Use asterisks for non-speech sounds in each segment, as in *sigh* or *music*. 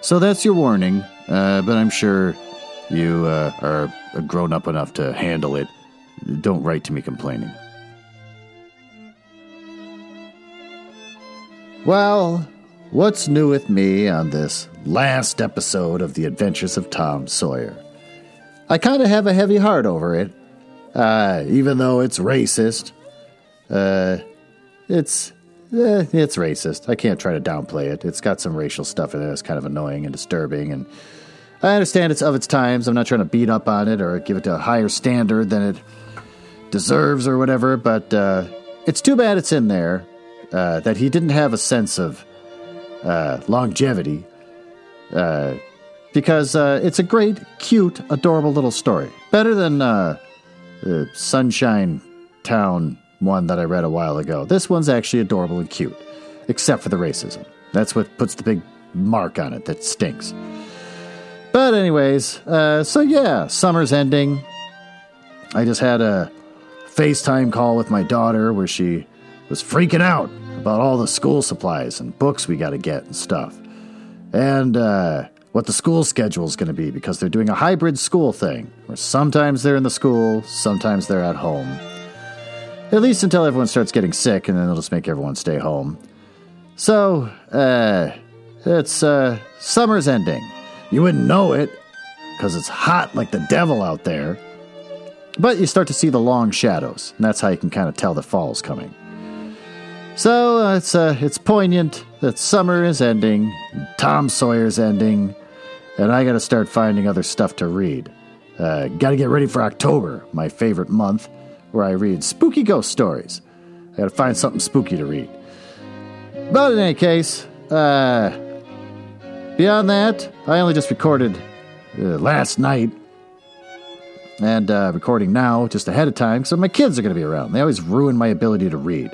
So that's your warning, uh, but I'm sure you uh, are grown up enough to handle it. Don't write to me complaining. Well, what's new with me on this last episode of The Adventures of Tom Sawyer? I kind of have a heavy heart over it, uh, even though it's racist. Uh, it's eh, it's racist. I can't try to downplay it. It's got some racial stuff in it that's kind of annoying and disturbing. And I understand it's of its times. I'm not trying to beat up on it or give it a higher standard than it deserves or whatever. But uh, it's too bad it's in there uh, that he didn't have a sense of uh, longevity. Uh, because uh, it's a great, cute, adorable little story. Better than uh, Sunshine Town one that I read a while ago. This one's actually adorable and cute, except for the racism. That's what puts the big mark on it that stinks. But, anyways, uh, so yeah, summer's ending. I just had a FaceTime call with my daughter where she was freaking out about all the school supplies and books we got to get and stuff. And uh, what the school schedule is going to be because they're doing a hybrid school thing where sometimes they're in the school, sometimes they're at home. At least until everyone starts getting sick, and then they'll just make everyone stay home. So, uh, it's, uh, summer's ending. You wouldn't know it, because it's hot like the devil out there. But you start to see the long shadows, and that's how you can kind of tell the fall's coming. So, uh, it's, uh, it's poignant that summer is ending, Tom Sawyer's ending, and I gotta start finding other stuff to read. Uh, gotta get ready for October, my favorite month where I read spooky ghost stories. I gotta find something spooky to read. But in any case, uh, beyond that, I only just recorded uh, last night and uh, recording now just ahead of time, so my kids are gonna be around. They always ruin my ability to read.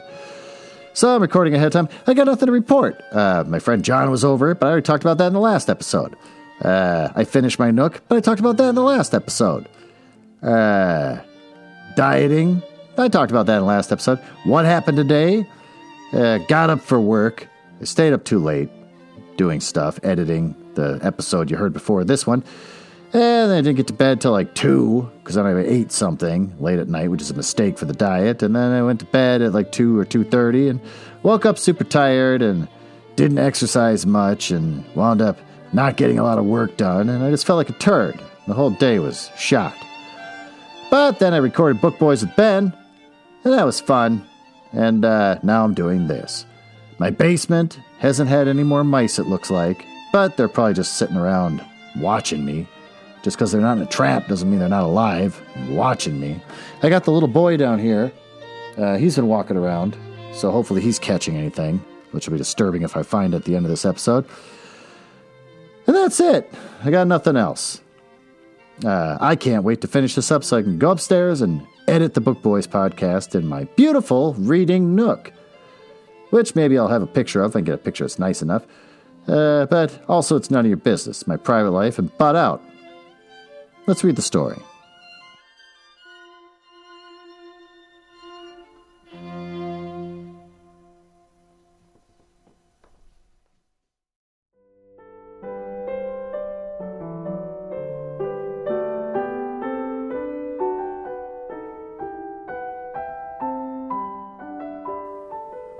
So I'm recording ahead of time. I got nothing to report. Uh, my friend John was over, but I already talked about that in the last episode. Uh, I finished my Nook, but I talked about that in the last episode. Uh, dieting. I talked about that in the last episode. What happened today? Uh, got up for work. Stayed up too late doing stuff, editing the episode you heard before this one. And then I didn't get to bed till like 2 because then I ate something late at night, which is a mistake for the diet. And then I went to bed at like 2 or 2.30 and woke up super tired and didn't exercise much and wound up not getting a lot of work done. And I just felt like a turd. The whole day was shot. But then I recorded Book Boys with Ben, and that was fun. And uh, now I'm doing this. My basement hasn't had any more mice, it looks like, but they're probably just sitting around watching me. Just because they're not in a trap doesn't mean they're not alive watching me. I got the little boy down here. Uh, he's been walking around, so hopefully he's catching anything, which will be disturbing if I find at the end of this episode. And that's it. I got nothing else. Uh, I can't wait to finish this up so I can go upstairs and edit the Book Boys podcast in my beautiful reading nook, which maybe I'll have a picture of and get a picture that's nice enough. Uh, but also, it's none of your business, my private life, and butt out. Let's read the story.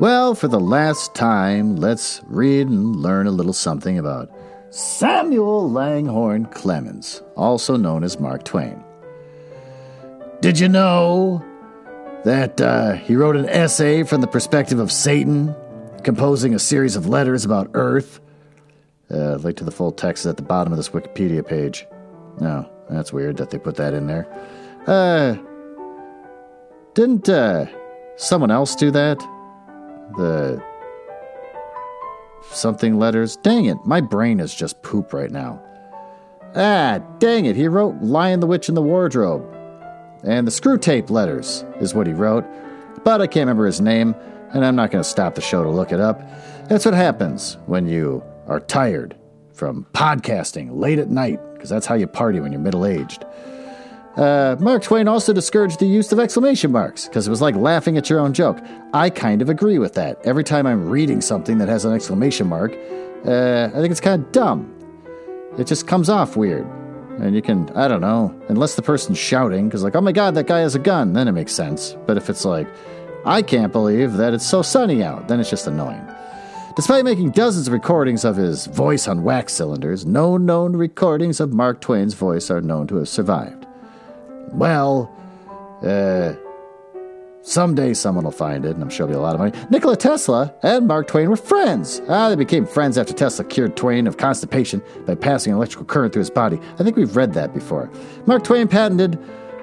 Well, for the last time, let's read and learn a little something about Samuel Langhorne Clemens, also known as Mark Twain. Did you know that uh, he wrote an essay from the perspective of Satan, composing a series of letters about Earth? Uh, link to the full text is at the bottom of this Wikipedia page. No, that's weird that they put that in there. Uh, didn't uh, someone else do that? The something letters. Dang it, my brain is just poop right now. Ah, dang it, he wrote Lion the Witch in the Wardrobe. And the Screwtape letters is what he wrote, but I can't remember his name, and I'm not going to stop the show to look it up. That's what happens when you are tired from podcasting late at night, because that's how you party when you're middle aged. Uh, Mark Twain also discouraged the use of exclamation marks because it was like laughing at your own joke. I kind of agree with that. Every time I'm reading something that has an exclamation mark, uh, I think it's kind of dumb. It just comes off weird. And you can, I don't know, unless the person's shouting, because, like, oh my god, that guy has a gun, then it makes sense. But if it's like, I can't believe that it's so sunny out, then it's just annoying. Despite making dozens of recordings of his voice on wax cylinders, no known recordings of Mark Twain's voice are known to have survived. Well, uh, someday someone will find it, and I'm sure it'll be a lot of money. Nikola Tesla and Mark Twain were friends. Ah, they became friends after Tesla cured Twain of constipation by passing an electrical current through his body. I think we've read that before. Mark Twain patented,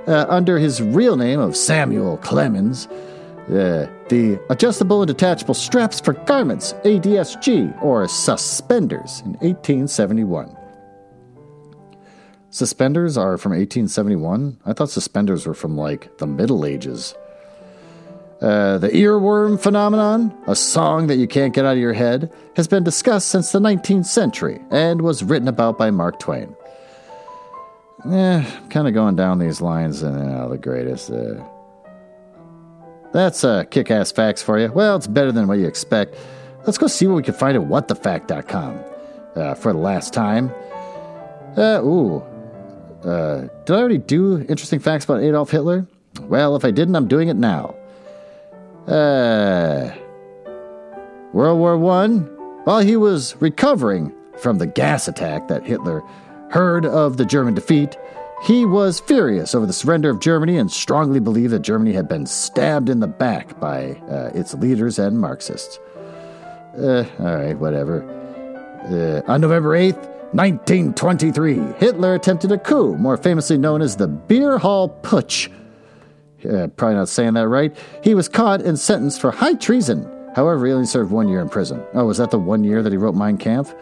uh, under his real name of Samuel Clemens, uh, the adjustable and detachable straps for garments, ADSG, or suspenders, in 1871. Suspenders are from 1871? I thought suspenders were from like the Middle Ages. Uh, the earworm phenomenon, a song that you can't get out of your head, has been discussed since the 19th century and was written about by Mark Twain. Eh, kind of going down these lines and uh, the greatest. Uh, that's uh, kick ass facts for you. Well, it's better than what you expect. Let's go see what we can find at whatthefact.com uh, for the last time. Uh, ooh, uh, did I already do interesting facts about Adolf Hitler? Well, if I didn't, I'm doing it now. Uh, World War One. While he was recovering from the gas attack that Hitler heard of the German defeat, he was furious over the surrender of Germany and strongly believed that Germany had been stabbed in the back by uh, its leaders and Marxists. Uh, all right, whatever. Uh, on November 8th, 1923, Hitler attempted a coup, more famously known as the Beer Hall Putsch. Uh, probably not saying that right. He was caught and sentenced for high treason. However, he only served one year in prison. Oh, was that the one year that he wrote Mein Kampf?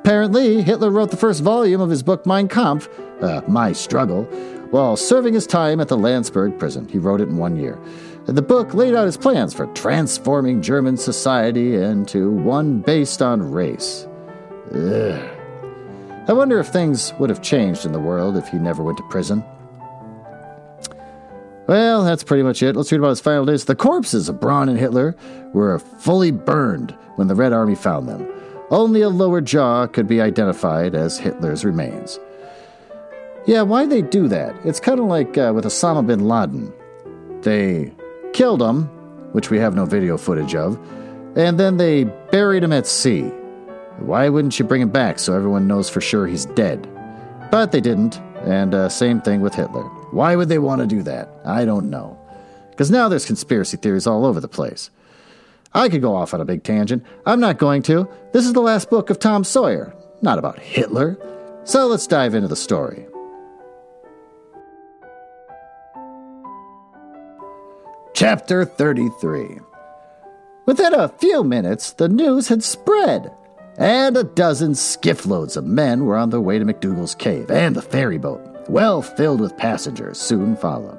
Apparently, Hitler wrote the first volume of his book Mein Kampf, uh, My Struggle, while serving his time at the Landsberg prison. He wrote it in one year. The book laid out his plans for transforming German society into one based on race. Ugh. I wonder if things would have changed in the world if he never went to prison. Well, that's pretty much it. Let's read about his final days. The corpses of Braun and Hitler were fully burned when the Red Army found them. Only a lower jaw could be identified as Hitler's remains. Yeah, why they do that? It's kind of like uh, with Osama bin Laden. They killed him, which we have no video footage of, and then they buried him at sea. Why wouldn't you bring him back so everyone knows for sure he's dead? But they didn't, and uh, same thing with Hitler. Why would they want to do that? I don't know. Because now there's conspiracy theories all over the place. I could go off on a big tangent. I'm not going to. This is the last book of Tom Sawyer, not about Hitler. So let's dive into the story. Chapter 33 Within a few minutes, the news had spread and a dozen skiffloads of men were on their way to McDougal's cave, and the ferry boat, well filled with passengers, soon followed.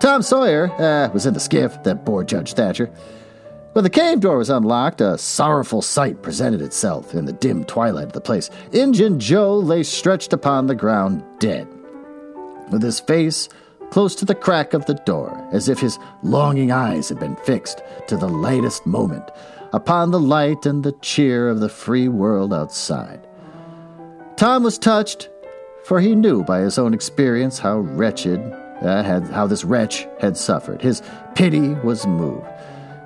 Tom Sawyer uh, was in the skiff that bore Judge Thatcher. When the cave door was unlocked, a sorrowful sight presented itself in the dim twilight of the place. Injun Joe lay stretched upon the ground, dead, with his face close to the crack of the door, as if his longing eyes had been fixed to the latest moment upon the light and the cheer of the free world outside. Tom was touched, for he knew by his own experience how wretched, uh, had, how this wretch had suffered. His pity was moved.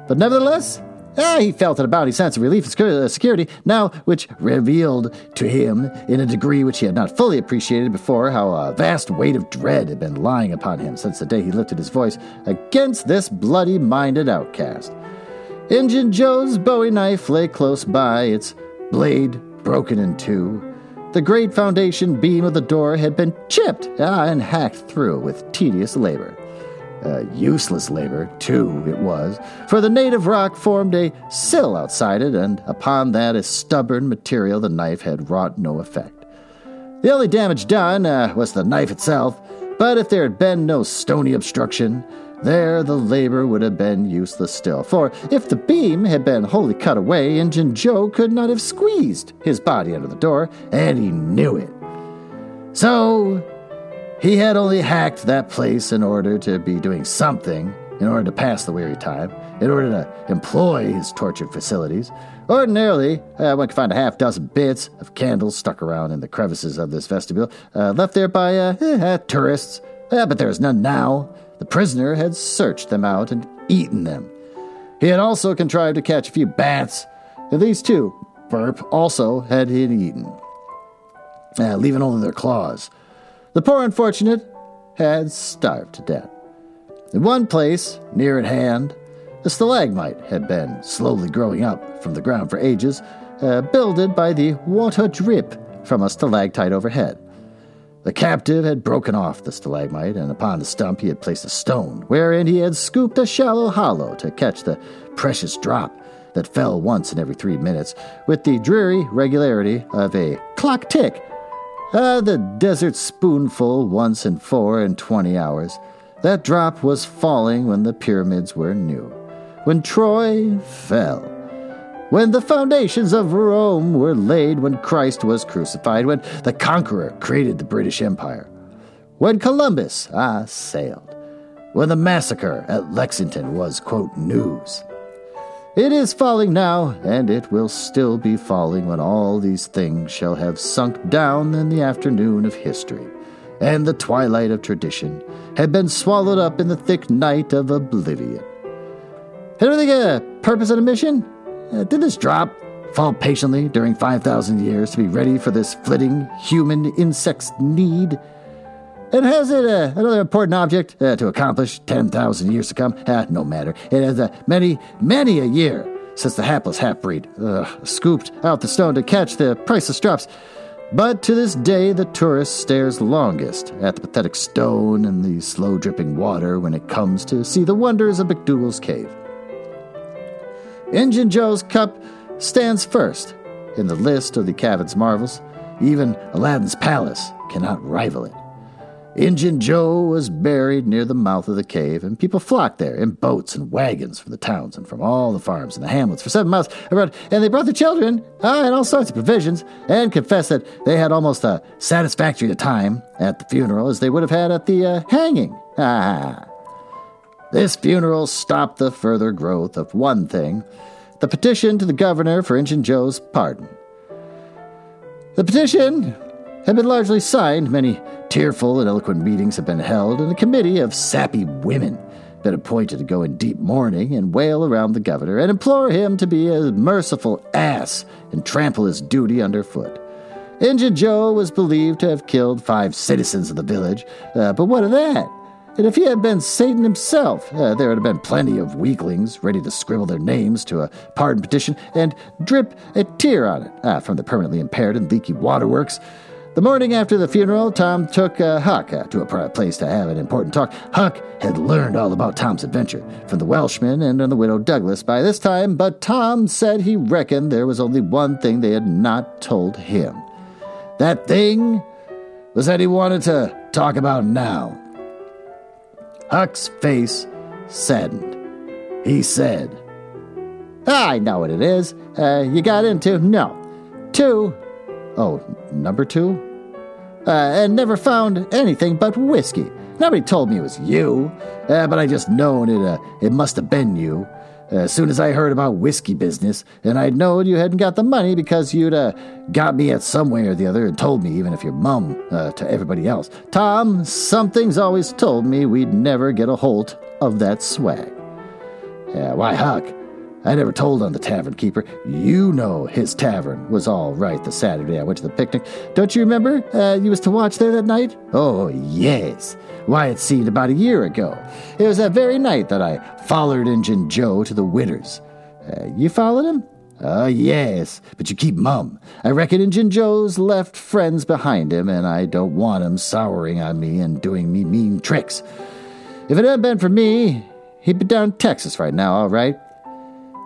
But nevertheless, Ah, he felt a bounty sense of relief and uh, security now, which revealed to him, in a degree which he had not fully appreciated before, how a vast weight of dread had been lying upon him since the day he lifted his voice against this bloody minded outcast. Injun Joe's bowie knife lay close by, its blade broken in two. The great foundation beam of the door had been chipped ah, and hacked through with tedious labor. Uh, useless labor, too, it was, for the native rock formed a sill outside it, and upon that a stubborn material the knife had wrought no effect. The only damage done uh, was the knife itself, but if there had been no stony obstruction, there the labor would have been useless still. For if the beam had been wholly cut away, Injun Joe could not have squeezed his body under the door, and he knew it. So he had only hacked that place in order to be doing something, in order to pass the weary time, in order to employ his tortured facilities. Ordinarily, uh, one could find a half dozen bits of candles stuck around in the crevices of this vestibule, uh, left there by uh, *laughs* tourists, uh, but there is none now. The prisoner had searched them out and eaten them. He had also contrived to catch a few bats. And these too, Burp, also had been eaten, uh, leaving only their claws. The poor unfortunate had starved to death. In one place, near at hand, a stalagmite had been slowly growing up from the ground for ages, uh, builded by the water drip from a stalactite overhead. The captive had broken off the stalagmite, and upon the stump he had placed a stone, wherein he had scooped a shallow hollow to catch the precious drop that fell once in every three minutes, with the dreary regularity of a clock tick. Uh, the desert spoonful once in four and twenty hours. That drop was falling when the pyramids were new, when Troy fell when the foundations of Rome were laid, when Christ was crucified, when the conqueror created the British Empire, when Columbus, ah, sailed, when the massacre at Lexington was, quote, news. It is falling now, and it will still be falling when all these things shall have sunk down in the afternoon of history, and the twilight of tradition had been swallowed up in the thick night of oblivion. Anything a purpose and a mission? Uh, did this drop fall patiently during 5,000 years to be ready for this flitting human insect's need? And has it uh, another important object uh, to accomplish 10,000 years to come? Uh, no matter. It has uh, many, many a year since the hapless half breed scooped out the stone to catch the priceless drops. But to this day, the tourist stares longest at the pathetic stone and the slow dripping water when it comes to see the wonders of McDougal's cave. Injun Joe's cup stands first in the list of the cabin's marvels. Even Aladdin's palace cannot rival it. Injun Joe was buried near the mouth of the cave, and people flocked there in boats and wagons from the towns and from all the farms and the hamlets for seven miles around. And they brought the children uh, and all sorts of provisions, and confessed that they had almost a satisfactory time at the funeral as they would have had at the uh, hanging. Ah. This funeral stopped the further growth of one thing the petition to the governor for Injun Joe's pardon. The petition had been largely signed, many tearful and eloquent meetings had been held, and a committee of sappy women been appointed to go in deep mourning and wail around the governor and implore him to be a merciful ass and trample his duty underfoot. Injun Joe was believed to have killed five citizens of the village, uh, but what of that? And if he had been Satan himself, uh, there would have been plenty of weaklings ready to scribble their names to a pardon petition and drip a tear on it uh, from the permanently impaired and leaky waterworks. The morning after the funeral, Tom took uh, Huck uh, to a private place to have an important talk. Huck had learned all about Tom's adventure from the Welshman and the widow Douglas by this time, but Tom said he reckoned there was only one thing they had not told him. That thing was that he wanted to talk about now. Huck's face saddened. He said, I know what it is. Uh, you got into, no. Two, oh, number two? Uh, and never found anything but whiskey. Nobody told me it was you, uh, but I just known it, uh, it must have been you. As soon as I heard about whiskey business, and I'd known you hadn't got the money because you'd uh, got me at some way or the other and told me, even if your mum, uh, to everybody else. Tom, something's always told me we'd never get a hold of that swag. Yeah, why, Huck? I never told on the tavern keeper. You know his tavern was all right the Saturday I went to the picnic. Don't you remember uh, you was to watch there that night? Oh, yes. Why, it seemed about a year ago. It was that very night that I followed Injun Joe to the Winners. Uh, you followed him? Oh, yes, but you keep mum. I reckon Injun Joe's left friends behind him, and I don't want him souring on me and doing me mean tricks. If it hadn't been for me, he'd be down in Texas right now, all right.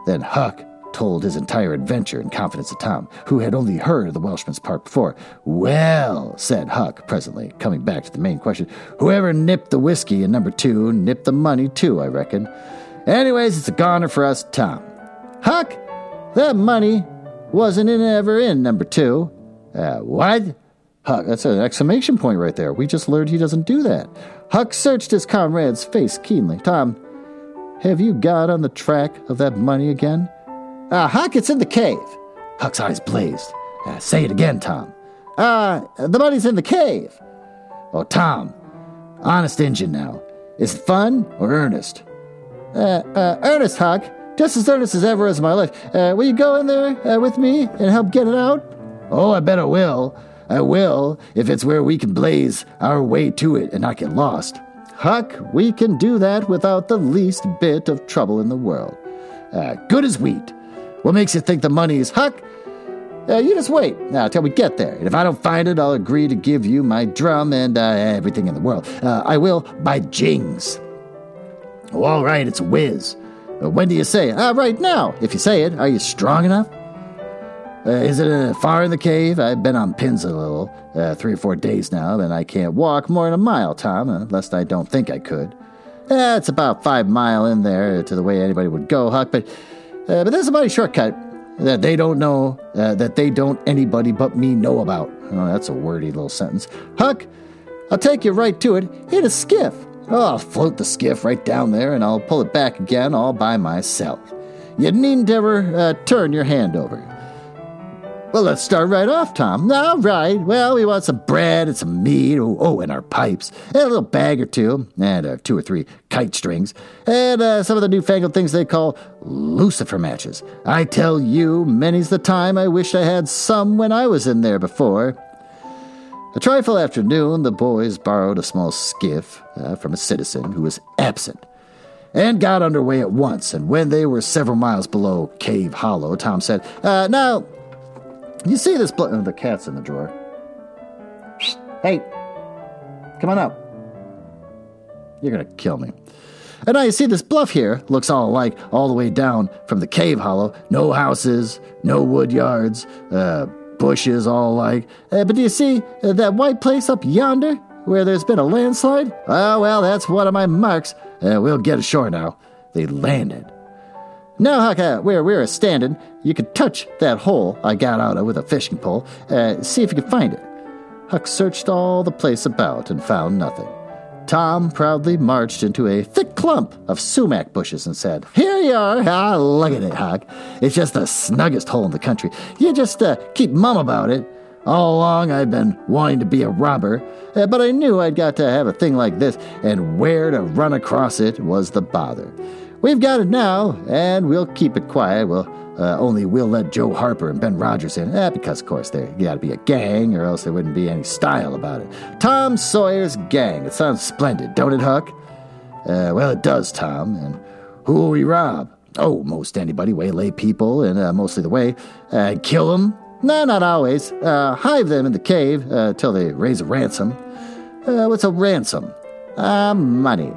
Then Huck told his entire adventure in confidence to Tom, who had only heard of the Welshman's part before. Well, said Huck presently, coming back to the main question, whoever nipped the whiskey in number two nipped the money too, I reckon. Anyways, it's a goner for us, Tom. Huck, that money wasn't in ever in number two. Uh, what? Huck, that's an exclamation point right there. We just learned he doesn't do that. Huck searched his comrade's face keenly. Tom, have you got on the track of that money again? Ah, uh, Huck, it's in the cave. Huck's eyes blazed. Uh, say it again, Tom. Ah, uh, the money's in the cave. Oh, Tom, honest engine now. Is it fun or earnest? Uh, uh, earnest, Huck. Just as earnest as ever as my life. Uh, will you go in there uh, with me and help get it out? Oh, I bet I will. I will, if it's where we can blaze our way to it and not get lost. Huck, we can do that without the least bit of trouble in the world. Uh, good as wheat. What makes you think the money is Huck? Uh, you just wait now till we get there. And if I don't find it, I'll agree to give you my drum and uh, everything in the world. Uh, I will by jings. Oh, all right, it's a whiz. Uh, when do you say it? Uh, right now. If you say it, are you strong enough? Uh, is it uh, far in the cave? I've been on pins a little, uh, three or four days now, and I can't walk more than a mile, Tom, unless I don't think I could. Uh, it's about five mile in there to the way anybody would go, Huck, but uh, but there's a mighty shortcut that they don't know, uh, that they don't anybody but me know about. Oh, that's a wordy little sentence. Huck, I'll take you right to it in a skiff. Oh, I'll float the skiff right down there and I'll pull it back again all by myself. You needn't ever uh, turn your hand over. Well, let's start right off, Tom. All right. Well, we want some bread and some meat. Oh, oh and our pipes. And a little bag or two. And uh, two or three kite strings. And uh, some of the newfangled things they call lucifer matches. I tell you, many's the time I wish I had some when I was in there before. A trifle after noon, the boys borrowed a small skiff uh, from a citizen who was absent and got underway at once. And when they were several miles below Cave Hollow, Tom said, uh, Now, you see this bl- oh, the cat's in the drawer. Hey, come on out. You're gonna kill me. And now you see this bluff here looks all alike all the way down from the cave hollow. No houses, no wood yards, uh, bushes all alike. Uh, but do you see uh, that white place up yonder where there's been a landslide? Oh, well, that's one of my marks. Uh, we'll get ashore now. They landed. Now, Huck, uh, where we are a standing, you could touch that hole I got out of with a fishing pole. Uh, see if you could find it. Huck searched all the place about and found nothing. Tom proudly marched into a thick clump of sumac bushes and said, Here you are. Ah, look at it, Huck. It's just the snuggest hole in the country. You just uh, keep mum about it. All along, I've been wanting to be a robber, uh, but I knew I'd got to have a thing like this, and where to run across it was the bother. We've got it now, and we'll keep it quiet. We'll uh, only we'll let Joe Harper and Ben Rogers in, eh, because of course there got to be a gang, or else there wouldn't be any style about it. Tom Sawyer's gang. It sounds splendid, don't it, Huck? Uh, well, it does, Tom. And who will we rob? Oh, most anybody. Waylay people, and uh, mostly the way. Uh, kill them? No, not always. Uh, hive them in the cave uh, till they raise a ransom. What's a ransom? Ah, money.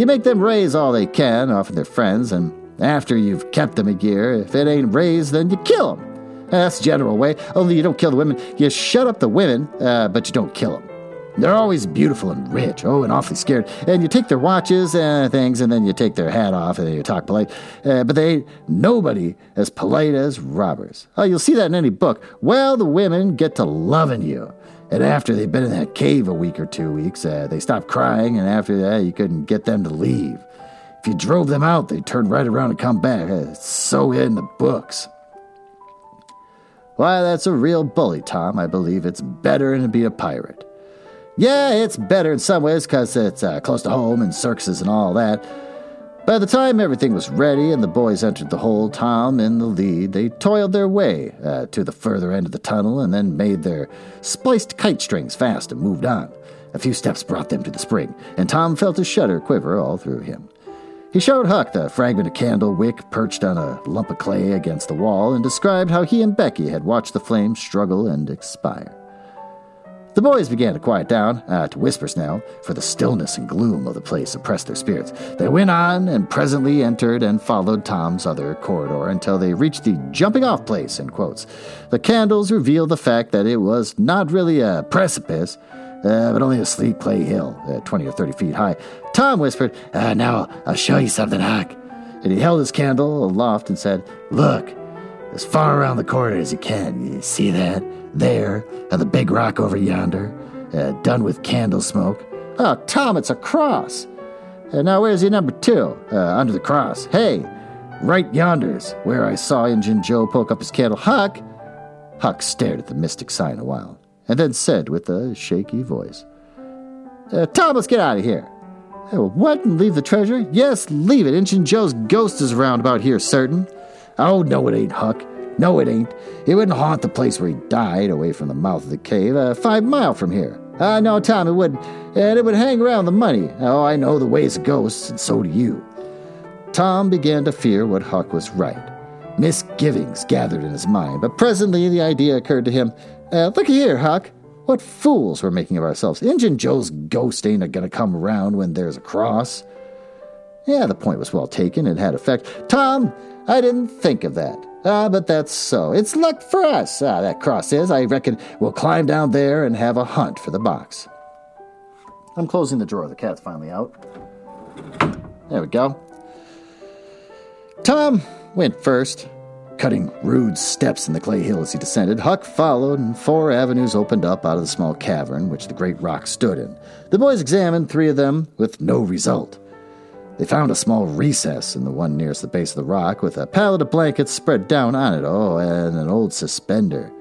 You make them raise all they can off of their friends, and after you've kept them a year, if it ain't raised, then you kill them. That's the general way, only you don't kill the women. You shut up the women, uh, but you don't kill them. They're always beautiful and rich, oh, and awfully scared. And you take their watches and things, and then you take their hat off, and you talk polite. Uh, but they ain't nobody as polite as robbers. Oh, you'll see that in any book. Well, the women get to loving you. And after they'd been in that cave a week or two weeks, uh, they stopped crying, and after that, you couldn't get them to leave. If you drove them out, they'd turn right around and come back. Uh, it's so in the books. Why, that's a real bully, Tom. I believe it's better than to be a pirate. Yeah, it's better in some ways because it's uh, close to home and circuses and all that. By the time everything was ready and the boys entered the hole, Tom in the lead, they toiled their way uh, to the further end of the tunnel and then made their spliced kite strings fast and moved on. A few steps brought them to the spring, and Tom felt a shudder quiver all through him. He showed Huck the fragment of candle wick perched on a lump of clay against the wall and described how he and Becky had watched the flame struggle and expire. The boys began to quiet down, uh, to whispers now, for the stillness and gloom of the place oppressed their spirits. They went on and presently entered and followed Tom's other corridor until they reached the jumping off place, in quotes. The candles revealed the fact that it was not really a precipice, uh, but only a sleek clay hill, uh, 20 or 30 feet high. Tom whispered, uh, Now I'll show you something, Huck. And he held his candle aloft and said, Look, as far around the corner as you can. You see that? There, on the big rock over yonder, uh, done with candle smoke. Oh, Tom, it's a cross. Uh, now, where's your number two? Uh, under the cross. Hey, right yonder's where I saw Injun Joe poke up his candle. Huck! Huck stared at the mystic sign a while, and then said with a shaky voice, uh, Tom, let's get out of here. Uh, what? And leave the treasure? Yes, leave it. Injun Joe's ghost is around about here, certain. Oh, no, it ain't, Huck. No, it ain't. It wouldn't haunt the place where he died, away from the mouth of the cave, uh, five mile from here. Uh, no, Tom, it wouldn't. And it would hang around the money. Oh, I know the ways of ghosts, and so do you. Tom began to fear what Huck was right. Misgivings gathered in his mind, but presently the idea occurred to him. Uh, look here, Huck. What fools we're making of ourselves. Injun Joe's ghost ain't a gonna come around when there's a cross. Yeah, the point was well taken. It had effect. Tom, I didn't think of that. Ah, but that's so. It's luck for us. Ah, that cross is. I reckon we'll climb down there and have a hunt for the box. I'm closing the drawer. The cat's finally out. There we go. Tom went first, cutting rude steps in the clay hill as he descended. Huck followed, and four avenues opened up out of the small cavern which the great rock stood in. The boys examined three of them with no result. They found a small recess in the one nearest the base of the rock with a pallet of blankets spread down on it, oh, and an old suspender,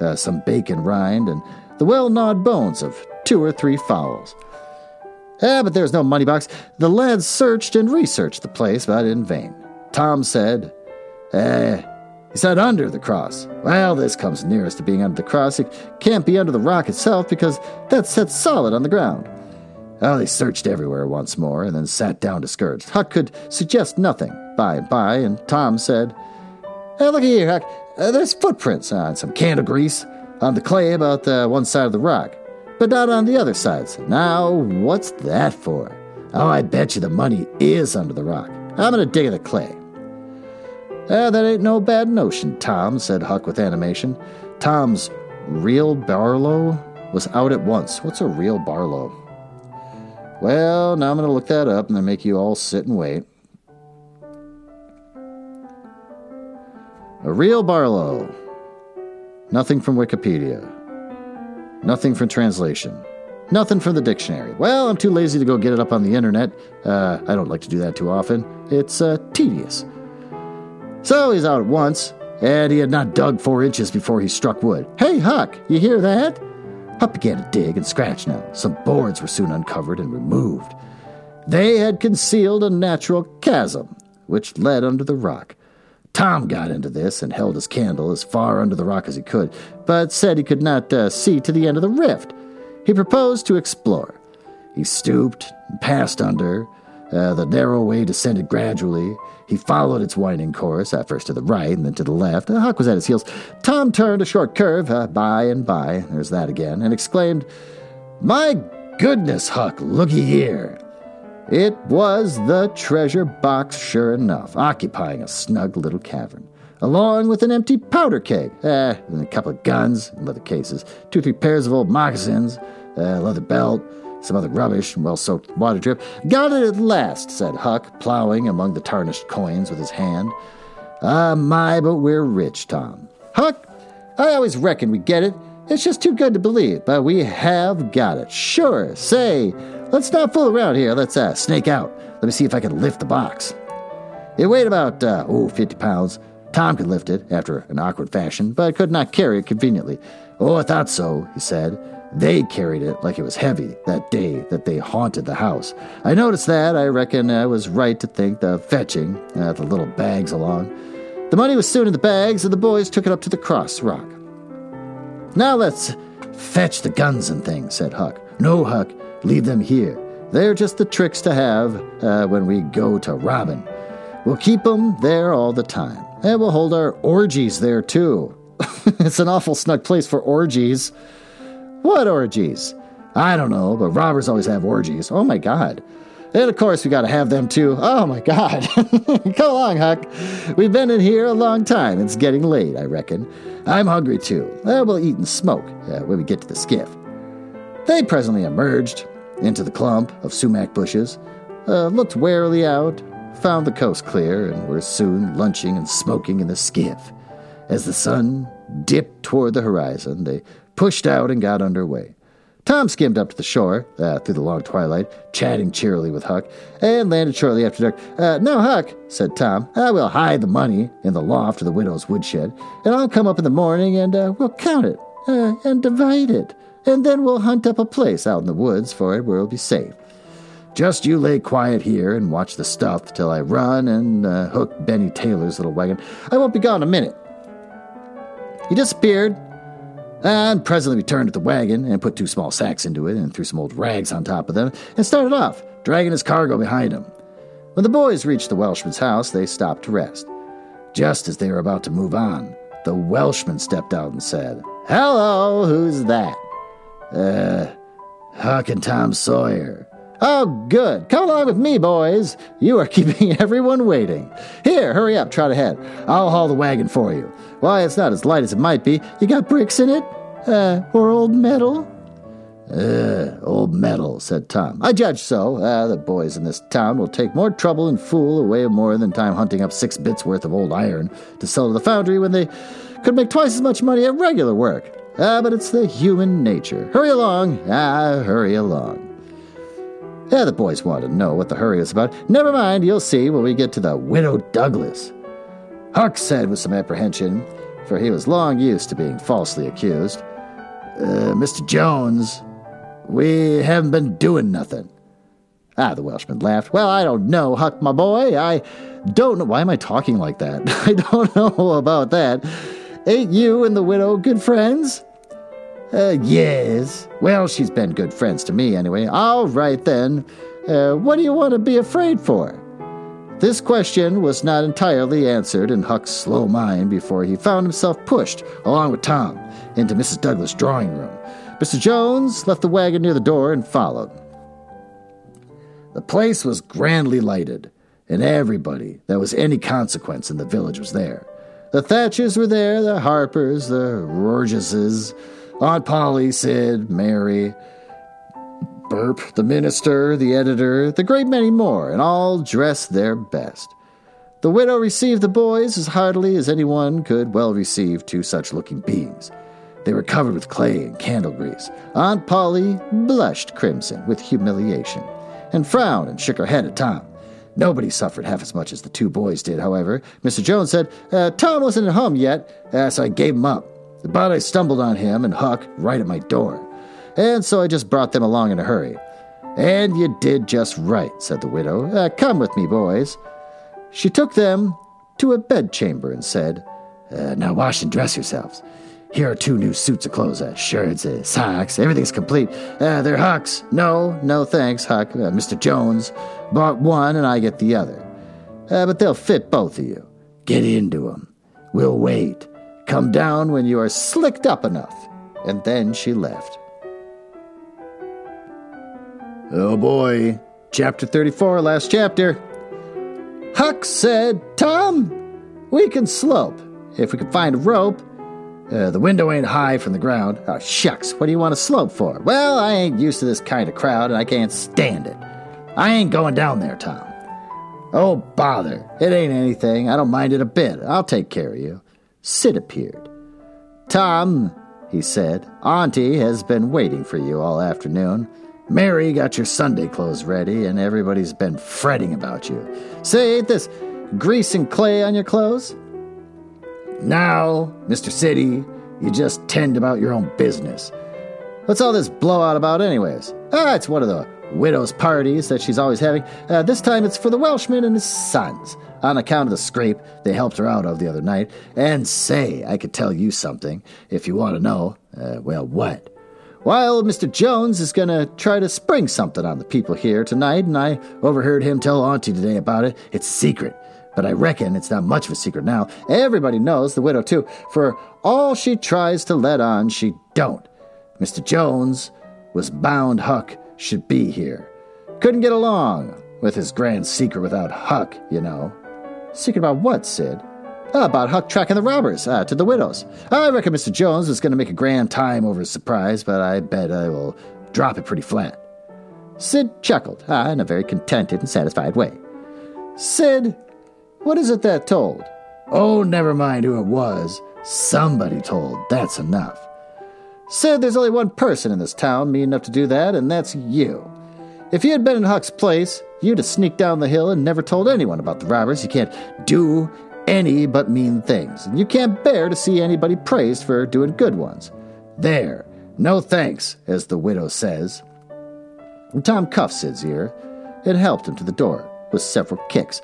uh, some bacon rind, and the well gnawed bones of two or three fowls. Ah, but there was no money box. The lads searched and researched the place, but in vain. Tom said, Eh, he said under the cross. Well, this comes nearest to being under the cross. It can't be under the rock itself because that's set solid on the ground. Oh, they searched everywhere once more and then sat down discouraged. Huck could suggest nothing. By and by, and Tom said, Hey, look here, Huck. Uh, there's footprints on some candle grease on the clay about the one side of the rock, but not on the other sides. Now, what's that for? Oh, I bet you the money is under the rock. I'm going to dig in the clay. Ah, that ain't no bad notion, Tom, said Huck with animation. Tom's real Barlow was out at once. What's a real Barlow? Well, now I'm going to look that up and then make you all sit and wait. A real Barlow. Nothing from Wikipedia. Nothing from translation. Nothing from the dictionary. Well, I'm too lazy to go get it up on the internet. Uh, I don't like to do that too often. It's uh, tedious. So he's out at once, and he had not dug four inches before he struck wood. Hey, Huck, you hear that? Huck began to dig and scratch now. Some boards were soon uncovered and removed. They had concealed a natural chasm, which led under the rock. Tom got into this and held his candle as far under the rock as he could, but said he could not uh, see to the end of the rift. He proposed to explore. He stooped and passed under, uh, the narrow way descended gradually. He followed its winding course, at first to the right and then to the left. The Huck was at his heels. Tom turned a short curve, uh, by and by, there's that again, and exclaimed, My goodness, Huck, looky here. It was the treasure box, sure enough, occupying a snug little cavern, along with an empty powder keg, eh, and a couple of guns in leather cases, two or three pairs of old moccasins, a leather belt, some other rubbish and well soaked water drip. Got it at last, said Huck, plowing among the tarnished coins with his hand. Ah, my, but we're rich, Tom. Huck, I always reckoned we'd get it. It's just too good to believe, but we have got it. Sure. Say, let's not fool around here. Let's uh, snake out. Let me see if I can lift the box. It weighed about, uh, oh, 50 pounds. Tom could lift it after an awkward fashion, but could not carry it conveniently. Oh, I thought so, he said. They carried it like it was heavy that day that they haunted the house. I noticed that. I reckon I was right to think the fetching uh, the little bags along. The money was soon in the bags, and the boys took it up to the cross rock. Now let's fetch the guns and things, said Huck. No, Huck, leave them here. They're just the tricks to have uh, when we go to robbing. We'll keep 'em there all the time. And we'll hold our orgies there, too. *laughs* it's an awful snug place for orgies. What orgies? I don't know, but robbers always have orgies. Oh my god. And of course, we gotta have them too. Oh my god. *laughs* Come along, Huck. We've been in here a long time. It's getting late, I reckon. I'm hungry too. Uh, we'll eat and smoke uh, when we get to the skiff. They presently emerged into the clump of sumac bushes, uh, looked warily out, found the coast clear, and were soon lunching and smoking in the skiff. As the sun dipped toward the horizon, they pushed out and got under way. Tom skimmed up to the shore uh, through the long twilight, chatting cheerily with Huck, and landed shortly after dark. Uh, now, Huck, said Tom, I will hide the money in the loft of the widow's woodshed, and I'll come up in the morning and uh, we'll count it uh, and divide it, and then we'll hunt up a place out in the woods for it where it'll be safe. Just you lay quiet here and watch the stuff till I run and uh, hook Benny Taylor's little wagon. I won't be gone a minute. He disappeared and presently returned to the wagon and put two small sacks into it and threw some old rags on top of them and started off, dragging his cargo behind him. When the boys reached the Welshman's house, they stopped to rest. Just as they were about to move on, the Welshman stepped out and said, Hello, who's that? Uh, Huck and Tom Sawyer. Oh, good. Come along with me, boys. You are *laughs* keeping everyone waiting. Here, hurry up, trot ahead. I'll haul the wagon for you. Why, it's not as light as it might be. You got bricks in it? Uh, or old metal? Uh, old metal, said Tom. I judge so. Uh, the boys in this town will take more trouble and fool away more than time hunting up six bits worth of old iron to sell to the foundry when they could make twice as much money at regular work. Ah, but it's the human nature. Hurry along. Ah, hurry along. Yeah, the boys wanted to know what the hurry was about. Never mind, you'll see when we get to the Widow Douglas. Huck said with some apprehension, for he was long used to being falsely accused. Uh, Mr. Jones, we haven't been doing nothing. Ah, the Welshman laughed. Well, I don't know, Huck, my boy. I don't know. Why am I talking like that? *laughs* I don't know about that. Ain't you and the widow good friends? Uh, yes. Well, she's been good friends to me anyway. All right then. Uh, what do you want to be afraid for? This question was not entirely answered in Huck's slow mind before he found himself pushed, along with Tom, into Mrs. Douglas' drawing room. Mr. Jones left the wagon near the door and followed. The place was grandly lighted, and everybody that was any consequence in the village was there. The Thatchers were there, the Harpers, the Rogerses, Aunt Polly, Sid, Mary, Burp, the minister, the editor, the great many more, and all dressed their best. The widow received the boys as heartily as anyone could well receive two such looking beings. They were covered with clay and candle grease. Aunt Polly blushed crimson with humiliation, and frowned and shook her head at Tom. Nobody suffered half as much as the two boys did, however. Mr. Jones said, uh, Tom wasn't at home yet, uh, so I gave him up. But I stumbled on him and Huck right at my door and so I just brought them along in a hurry. And you did just right, said the widow. Uh, come with me, boys. She took them to a bedchamber and said, uh, Now wash and dress yourselves. Here are two new suits of clothes, uh, shirts, uh, socks, everything's complete. Uh, they're Huck's. No, no thanks, Huck. Uh, Mr. Jones bought one and I get the other. Uh, but they'll fit both of you. Get into 'em. We'll wait. Come down when you are slicked up enough. And then she left. Oh boy. Chapter 34, last chapter. Huck said, Tom, we can slope. If we can find a rope. Uh, the window ain't high from the ground. Oh, shucks, what do you want to slope for? Well, I ain't used to this kind of crowd and I can't stand it. I ain't going down there, Tom. Oh, bother. It ain't anything. I don't mind it a bit. I'll take care of you. Sid appeared. Tom, he said, Auntie has been waiting for you all afternoon. Mary got your Sunday clothes ready, and everybody's been fretting about you. Say, ain't this grease and clay on your clothes? Now, Mr. Siddy, you just tend about your own business. What's all this blowout about, anyways? Ah, it's one of the widow's parties that she's always having. Uh, this time it's for the Welshman and his sons, on account of the scrape they helped her out of the other night. And say, I could tell you something, if you want to know. Uh, well, what? While Mr. Jones is going to try to spring something on the people here tonight, and I overheard him tell Auntie today about it. It's a secret, but I reckon it's not much of a secret now. Everybody knows, the widow too, for all she tries to let on, she don't. Mr. Jones was bound Huck should be here. Couldn't get along with his grand secret without Huck, you know. Secret about what, Sid? Oh, about Huck tracking the robbers uh, to the widows. I reckon Mr. Jones was going to make a grand time over his surprise, but I bet I will drop it pretty flat. Sid chuckled uh, in a very contented and satisfied way. Sid, what is it that told? Oh, never mind who it was. Somebody told. That's enough. Sid, there's only one person in this town mean enough to do that, and that's you. If you had been in Huck's place, you'd have sneaked down the hill and never told anyone about the robbers. You can't do any but mean things, and you can't bear to see anybody praised for doing good ones. There, no thanks, as the widow says. And Tom cuffed Sid's ear and helped him to the door with several kicks.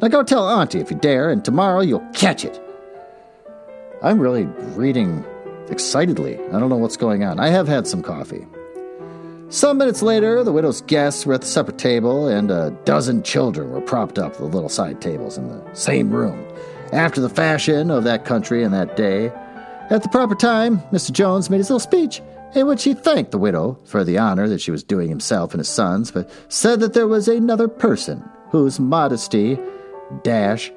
Now go tell Auntie if you dare, and tomorrow you'll catch it. I'm really reading excitedly. I don't know what's going on. I have had some coffee. Some minutes later, the widow's guests were at the supper table, and a dozen children were propped up at the little side tables in the same room. After the fashion of that country and that day, at the proper time, Mr. Jones made his little speech in which he thanked the widow for the honor that she was doing himself and his sons, but said that there was another person whose modesty, dash,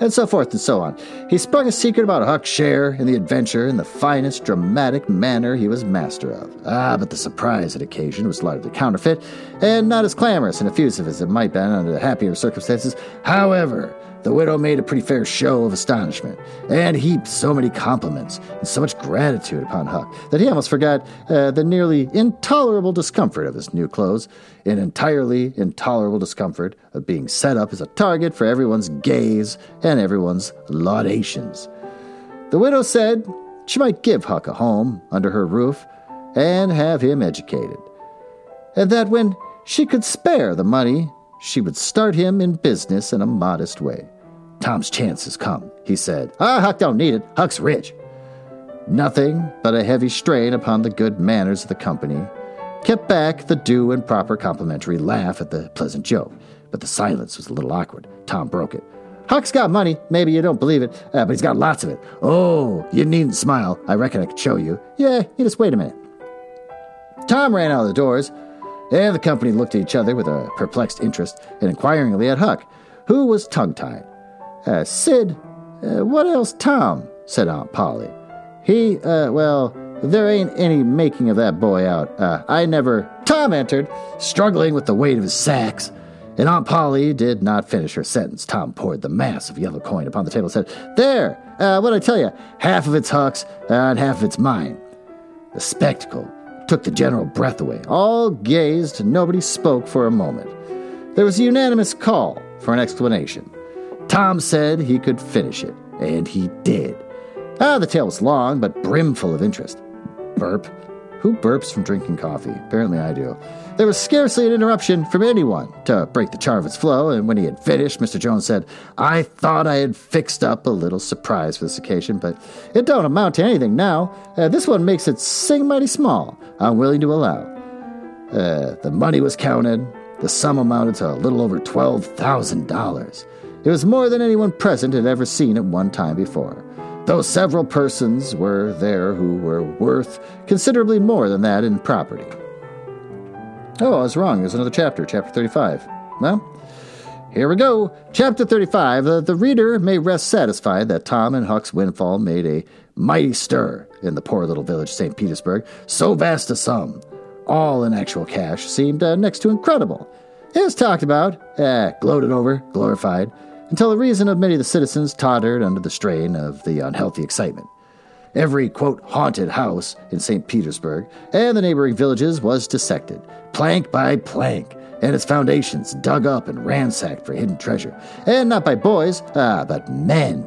and so forth and so on. He sprung a secret about Huck's share in the adventure in the finest dramatic manner he was master of. Ah, but the surprise at occasion was largely counterfeit, and not as clamorous and effusive as it might have been under happier circumstances. However, the widow made a pretty fair show of astonishment, and heaped so many compliments and so much gratitude upon Huck that he almost forgot uh, the nearly intolerable discomfort of his new clothes, an entirely intolerable discomfort of being set up as a target for everyone's gaze and everyone's laudations. The widow said she might give Huck a home under her roof and have him educated, and that when she could spare the money she would start him in business in a modest way. Tom's chance has come, he said. Ah, Huck don't need it. Huck's rich. Nothing but a heavy strain upon the good manners of the company kept back the due and proper complimentary laugh at the pleasant joke, but the silence was a little awkward. Tom broke it. Huck's got money. Maybe you don't believe it, uh, but he's got lots of it. Oh, you needn't smile. I reckon I could show you. Yeah, you just wait a minute. Tom ran out of the doors, and the company looked at each other with a perplexed interest and inquiringly at Huck, who was tongue tied. Uh, Sid, uh, what else, Tom? said Aunt Polly. He, uh, well, there ain't any making of that boy out. Uh, I never. Tom entered, struggling with the weight of his sacks, and Aunt Polly did not finish her sentence. Tom poured the mass of yellow coin upon the table and said, There, uh, what'd I tell you? Half of it's Huck's and half of it's mine. The spectacle took the general breath away. All gazed, nobody spoke for a moment. There was a unanimous call for an explanation. Tom said he could finish it, and he did. Ah, the tale was long, but brimful of interest. Burp. Who burps from drinking coffee? Apparently I do. There was scarcely an interruption from anyone to break the its flow, and when he had finished, Mr. Jones said, I thought I had fixed up a little surprise for this occasion, but it don't amount to anything now. Uh, this one makes it sing mighty small. I'm willing to allow. Uh, the money was counted. The sum amounted to a little over $12,000. It was more than anyone present had ever seen at one time before though several persons were there who were worth considerably more than that in property. Oh, I was wrong. There's another chapter, chapter 35. Well, here we go. Chapter 35. Uh, the reader may rest satisfied that Tom and Huck's windfall made a mighty stir in the poor little village St. Petersburg. So vast a sum, all in actual cash, seemed uh, next to incredible. It was talked about, eh, gloated over, glorified until the reason of many of the citizens tottered under the strain of the unhealthy excitement. Every, quote, haunted house in St. Petersburg and the neighboring villages was dissected, plank by plank, and its foundations dug up and ransacked for hidden treasure. And not by boys, ah, but men.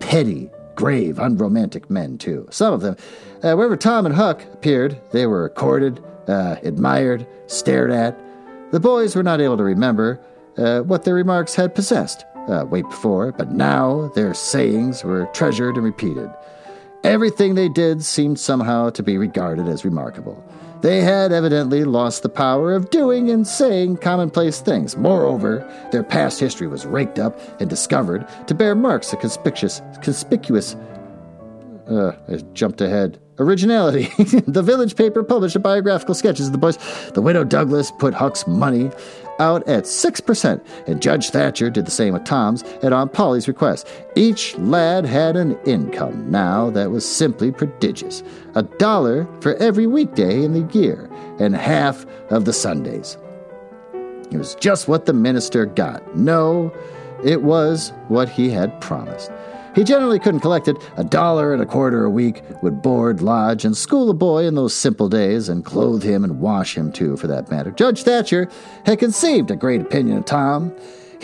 Petty, grave, unromantic men, too. Some of them. Uh, wherever Tom and Huck appeared, they were courted, uh, admired, stared at. The boys were not able to remember uh, what their remarks had possessed uh, way before, but now their sayings were treasured and repeated. Everything they did seemed somehow to be regarded as remarkable. They had evidently lost the power of doing and saying commonplace things. Moreover, their past history was raked up and discovered to bear marks of conspicuous, conspicuous Uh, I jumped ahead. Originality. *laughs* the village paper published a biographical sketches of the boys. The widow Douglas put Huck's money out at 6%, and Judge Thatcher did the same with Tom's at Aunt Polly's request. Each lad had an income now that was simply prodigious a dollar for every weekday in the year, and half of the Sundays. It was just what the minister got. No, it was what he had promised. He generally couldn't collect it. A dollar and a quarter a week would board, lodge, and school a boy in those simple days, and clothe him and wash him too, for that matter. Judge Thatcher had conceived a great opinion of Tom.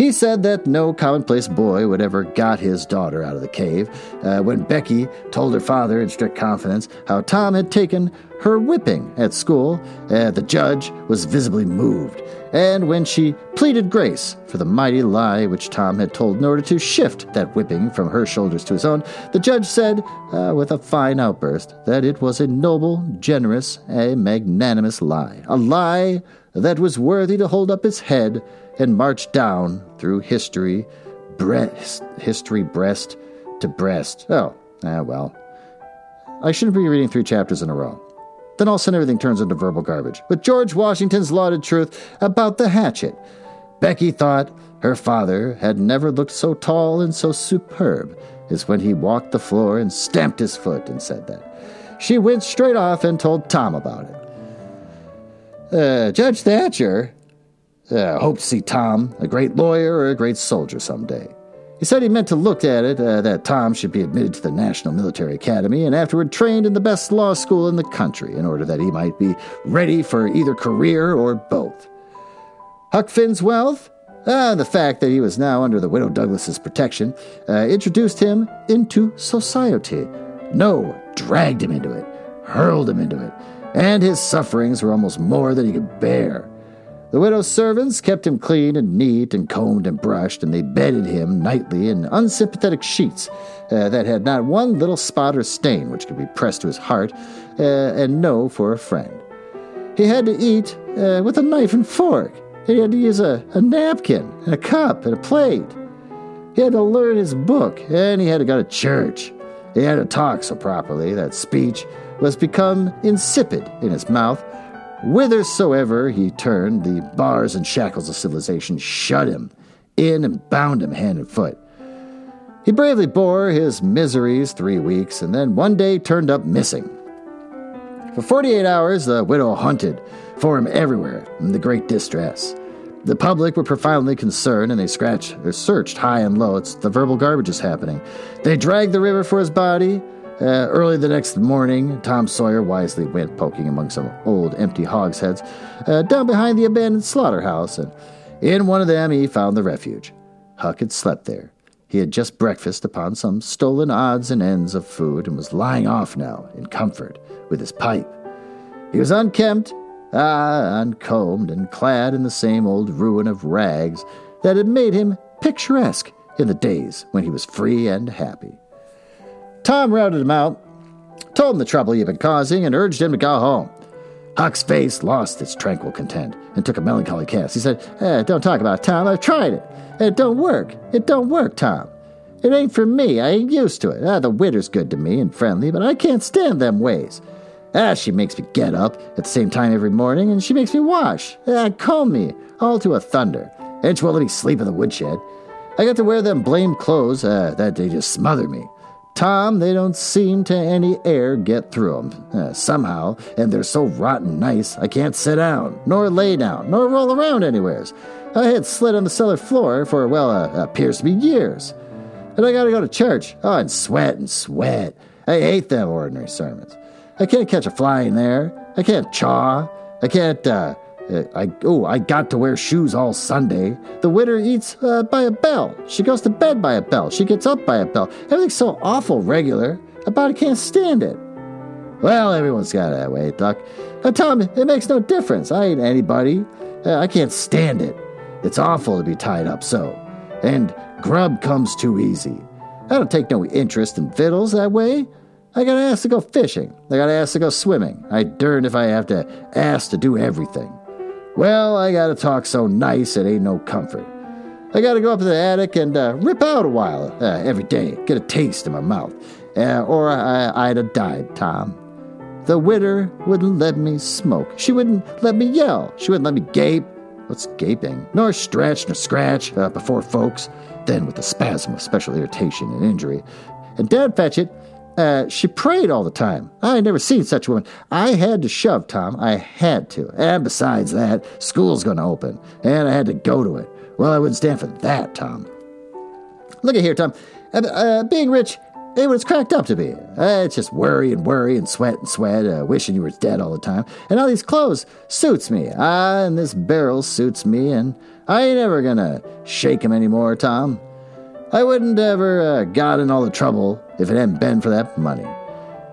He said that no commonplace boy would ever got his daughter out of the cave. Uh, when Becky told her father in strict confidence how Tom had taken her whipping at school, uh, the judge was visibly moved and when she pleaded grace for the mighty lie which Tom had told in order to shift that whipping from her shoulders to his own, the judge said, uh, with a fine outburst, that it was a noble, generous, a magnanimous lie, a lie that was worthy to hold up its head and march down through history, breast, history breast to breast. Oh, ah, well. I shouldn't be reading three chapters in a row. Then all of a sudden everything turns into verbal garbage. But George Washington's lauded truth about the hatchet. Becky thought her father had never looked so tall and so superb as when he walked the floor and stamped his foot and said that. She went straight off and told Tom about it. Uh, Judge Thatcher uh, hoped to see Tom, a great lawyer or a great soldier someday. He said he meant to look at it uh, that Tom should be admitted to the National Military Academy and afterward trained in the best law school in the country in order that he might be ready for either career or both. Huck Finn's wealth, uh, the fact that he was now under the widow Douglas's protection, uh, introduced him into society. No, dragged him into it, hurled him into it, and his sufferings were almost more than he could bear. The widow's servants kept him clean and neat and combed and brushed, and they bedded him nightly in unsympathetic sheets uh, that had not one little spot or stain which could be pressed to his heart uh, and know for a friend. He had to eat uh, with a knife and fork. He had to use a, a napkin and a cup and a plate. He had to learn his book, and he had to go to church. He had to talk so properly that speech was become insipid in his mouth Whithersoever he turned, the bars and shackles of civilization shut him in and bound him hand and foot. He bravely bore his miseries three weeks and then one day turned up missing. For 48 hours, the widow hunted for him everywhere in the great distress. The public were profoundly concerned and they scratched or searched high and low. It's the verbal garbage is happening. They dragged the river for his body, uh, early the next morning, Tom Sawyer wisely went poking among some old empty hogsheads uh, down behind the abandoned slaughterhouse, and in one of them he found the refuge. Huck had slept there. He had just breakfasted upon some stolen odds and ends of food and was lying off now in comfort with his pipe. He was unkempt, ah, uncombed, and clad in the same old ruin of rags that had made him picturesque in the days when he was free and happy. Tom routed him out, told him the trouble he had been causing, and urged him to go home. Huck's face lost its tranquil content and took a melancholy cast. He said, eh, Don't talk about it, Tom. I've tried it. It don't work. It don't work, Tom. It ain't for me. I ain't used to it. Ah, the widder's good to me and friendly, but I can't stand them ways. Ah, she makes me get up at the same time every morning, and she makes me wash. Ah, comb me, all to a thunder. And she won't let me sleep in the woodshed. I got to wear them blamed clothes uh, that they just smother me. Tom, they don't seem to any air get through 'em uh, somehow, and they're so rotten nice I can't sit down, nor lay down, nor roll around anywheres. I had slid on the cellar floor for, well, uh, appears to be years. And I gotta go to church. Oh, and sweat and sweat. I hate them ordinary sermons. I can't catch a fly in there. I can't chaw. I can't, uh, uh, I oh, I got to wear shoes all Sunday. The widow eats uh, by a bell. She goes to bed by a bell. She gets up by a bell. Everything's so awful regular. A body can't stand it. Well, everyone's got it that way, Huck. I tell him it makes no difference. I ain't anybody. Uh, I can't stand it. It's awful to be tied up so. And grub comes too easy. I don't take no interest in fiddles that way. I got asked to go fishing. I got asked to go swimming. I durned if I have to ask to do everything. Well, I gotta talk so nice it ain't no comfort. I gotta go up to the attic and uh, rip out a while uh, every day, get a taste in my mouth. uh, or I, I'd have died, Tom. The widder wouldn't let me smoke. She wouldn't let me yell. She wouldn't let me gape. What's gaping? Nor stretch nor scratch uh, before folks. Then, with a spasm of special irritation and injury. And Dad Fetchit, uh, she prayed all the time. I had never seen such a woman. I had to shove, Tom. I had to. And besides that, school's going to open, and I had to go to it. Well, I wouldn't stand for that, Tom. Look at here, Tom. Uh, uh, being rich ain't what it's cracked up to be. Uh, it's just worry and worry and sweat and sweat, uh, wishing you were dead all the time. And all these clothes suits me. Ah, and this barrel suits me, and I ain't ever gonna shake him anymore, Tom. I wouldn't ever uh, got in all the trouble if it hadn't been for that money.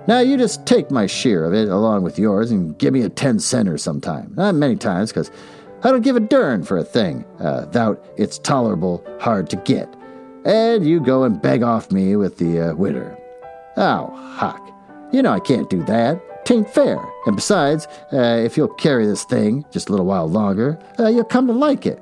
Now you just take my share of it along with yours and give me a ten center sometime. Not many times, because I don't give a dern for a thing, uh, thout it's tolerable hard to get. And you go and beg off me with the uh, widder. Oh, Huck, you know I can't do that. Tain't fair. And besides, uh, if you'll carry this thing just a little while longer, uh, you'll come to like it.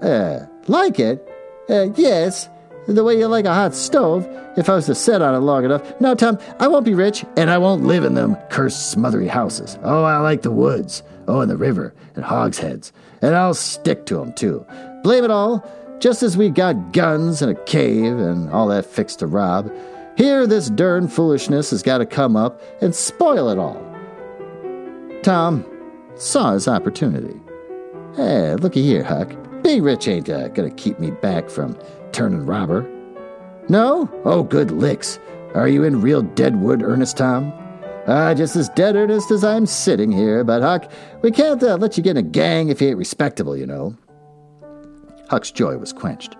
Uh, like it? Uh, yes, the way you like a hot stove, if I was to sit on it long enough. No, Tom, I won't be rich, and I won't live in them cursed smothery houses. Oh, I like the woods. Oh, and the river, and hogsheads. And I'll stick to 'em, too. Blame it all, just as we got guns and a cave and all that fixed to rob. Here, this dern foolishness has got to come up and spoil it all. Tom saw his opportunity. Hey, looky here, Huck. Being rich ain't uh, gonna keep me back from turning robber. No? Oh, good licks. Are you in real deadwood earnest, Tom? Ah, uh, just as dead earnest as I'm sitting here, but Huck, we can't uh, let you get in a gang if you ain't respectable, you know. Huck's joy was quenched.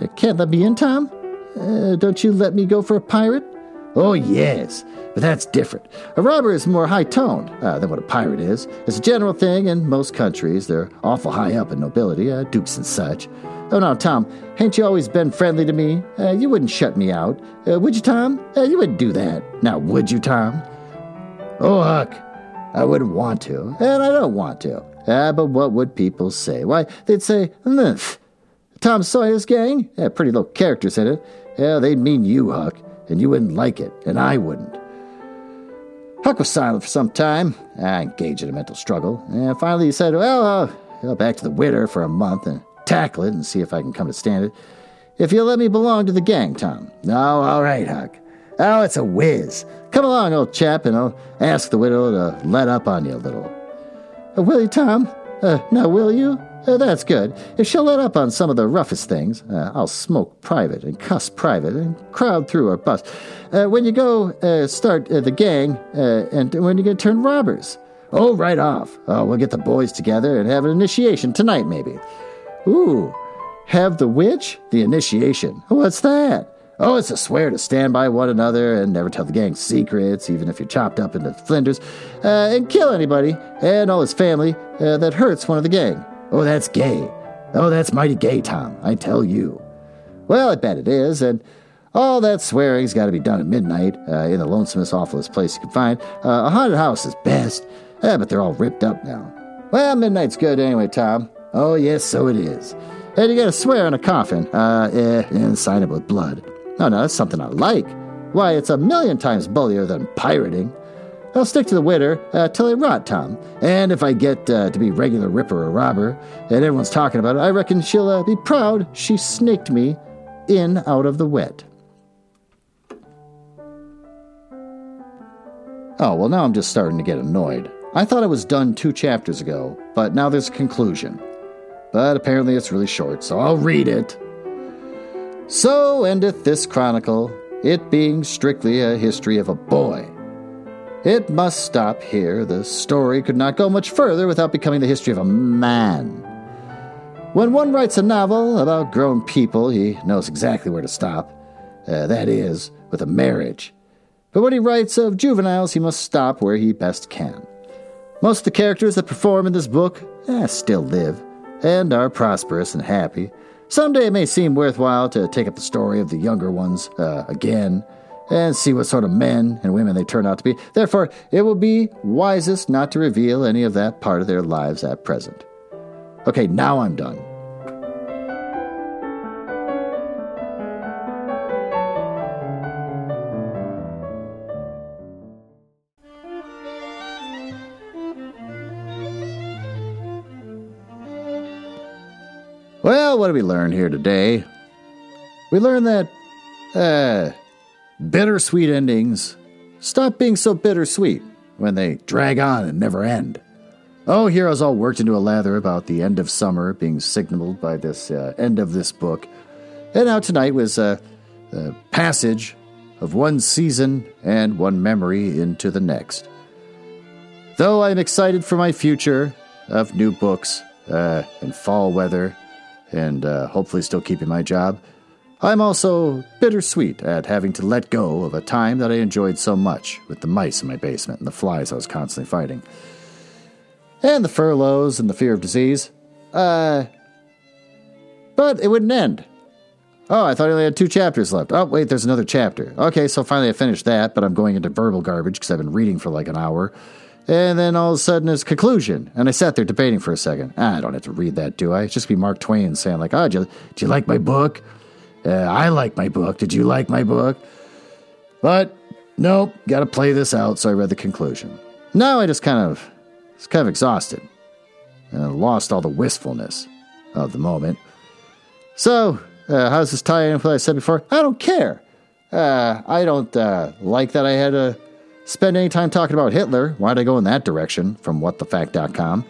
Uh, can't let me in, Tom? Uh, don't you let me go for a pirate? Oh, yes, but that's different. A robber is more high toned uh, than what a pirate is. It's a general thing in most countries. They're awful high up in nobility, uh, dukes and such. Oh, no, Tom, ain't you always been friendly to me? Uh, you wouldn't shut me out. Uh, would you, Tom? Uh, you wouldn't do that. Now, would you, Tom? Oh, Huck, I wouldn't want to, and I don't want to. Ah, but what would people say? Why, they'd say, Mph. Tom Sawyer's gang? Yeah, pretty low characters in it. Yeah, they'd mean you, Huck, and you wouldn't like it, and I wouldn't. Huck was silent for some time. I engaged in a mental struggle, and finally he said, Well, uh, back to the widder for a month, and tackle it and see if I can come to stand it. If you'll let me belong to the gang, Tom. No, all right, Huck. Oh, it's a whiz. Come along, old chap, and I'll ask the widow to let up on you a little. Uh, will you, Tom? Uh, now, will you? Uh, that's good. If she'll let up on some of the roughest things, uh, I'll smoke private and cuss private and crowd through or bust. Uh, when you go uh, start the gang, and when you're going to turn robbers? Oh, right off. Oh, we'll get the boys together and have an initiation tonight, maybe. Ooh, have the witch? The initiation. What's that? Oh, it's a swear to stand by one another and never tell the gang secrets, even if you're chopped up into flinders, uh, and kill anybody and all his family uh, that hurts one of the gang. Oh, that's gay. Oh, that's mighty gay, Tom, I tell you. Well, I bet it is, and all that swearing's got to be done at midnight uh, in the lonesomest, awfulest place you can find. Uh, a haunted house is best, uh, but they're all ripped up now. Well, midnight's good anyway, Tom. Oh, yes, so it is. And you gotta swear on a coffin, uh, eh, and sign it with blood. Oh, no, that's something I like. Why, it's a million times bullier than pirating. I'll stick to the widder uh, till I rot, Tom. And if I get uh, to be regular ripper or robber, and everyone's talking about it, I reckon she'll uh, be proud she snaked me in out of the wet. Oh, well, now I'm just starting to get annoyed. I thought it was done two chapters ago, but now there's a conclusion but apparently it's really short, so I'll read it. So endeth this chronicle, it being strictly a history of a boy. It must stop here. The story could not go much further without becoming the history of a man. When one writes a novel about grown people, he knows exactly where to stop. Uh, that is, with a marriage. But when he writes of juveniles, he must stop where he best can. Most of the characters that perform in this book eh, still live and are prosperous and happy. Someday it may seem worthwhile to take up the story of the younger ones uh, again and see what sort of men and women they turn out to be. Therefore, it will be wisest not to reveal any of that part of their lives at present. Okay, now I'm done. Well, what did we learn here today? We learned that, uh, bittersweet endings stop being so bittersweet when they drag on and never end. Oh, heroes all worked into a lather about the end of summer being signaled by this uh, end of this book. And now tonight was uh, a passage of one season and one memory into the next. Though I'm excited for my future of new books uh, and fall weather and uh, hopefully still keeping my job, I'm also bittersweet at having to let go of a time that I enjoyed so much with the mice in my basement and the flies I was constantly fighting. And the furloughs and the fear of disease. Uh, but it wouldn't end. Oh, I thought I only had two chapters left. Oh, wait, there's another chapter. Okay, so finally I finished that, but I'm going into verbal garbage because I've been reading for like an hour. And then all of a sudden it's conclusion. And I sat there debating for a second. Ah, I don't have to read that, do I? It's just be Mark Twain saying, like, oh, do you, do you like my book? Uh, I like my book. Did you like my book? But nope, got to play this out. So I read the conclusion. Now I just kind of, it's kind of exhausted and lost all the wistfulness of the moment. So, uh, how does this tie in with what I said before? I don't care. Uh, I don't uh, like that I had to spend any time talking about Hitler. Why'd I go in that direction from whatthefact.com?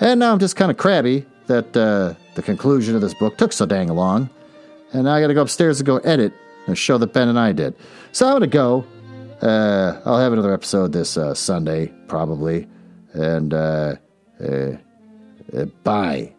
And now I'm just kind of crabby that uh, the conclusion of this book took so dang long. And now I got to go upstairs and go edit a show that Ben and I did. So I'm going to go. Uh, I'll have another episode this uh, Sunday, probably. And uh, uh, uh bye.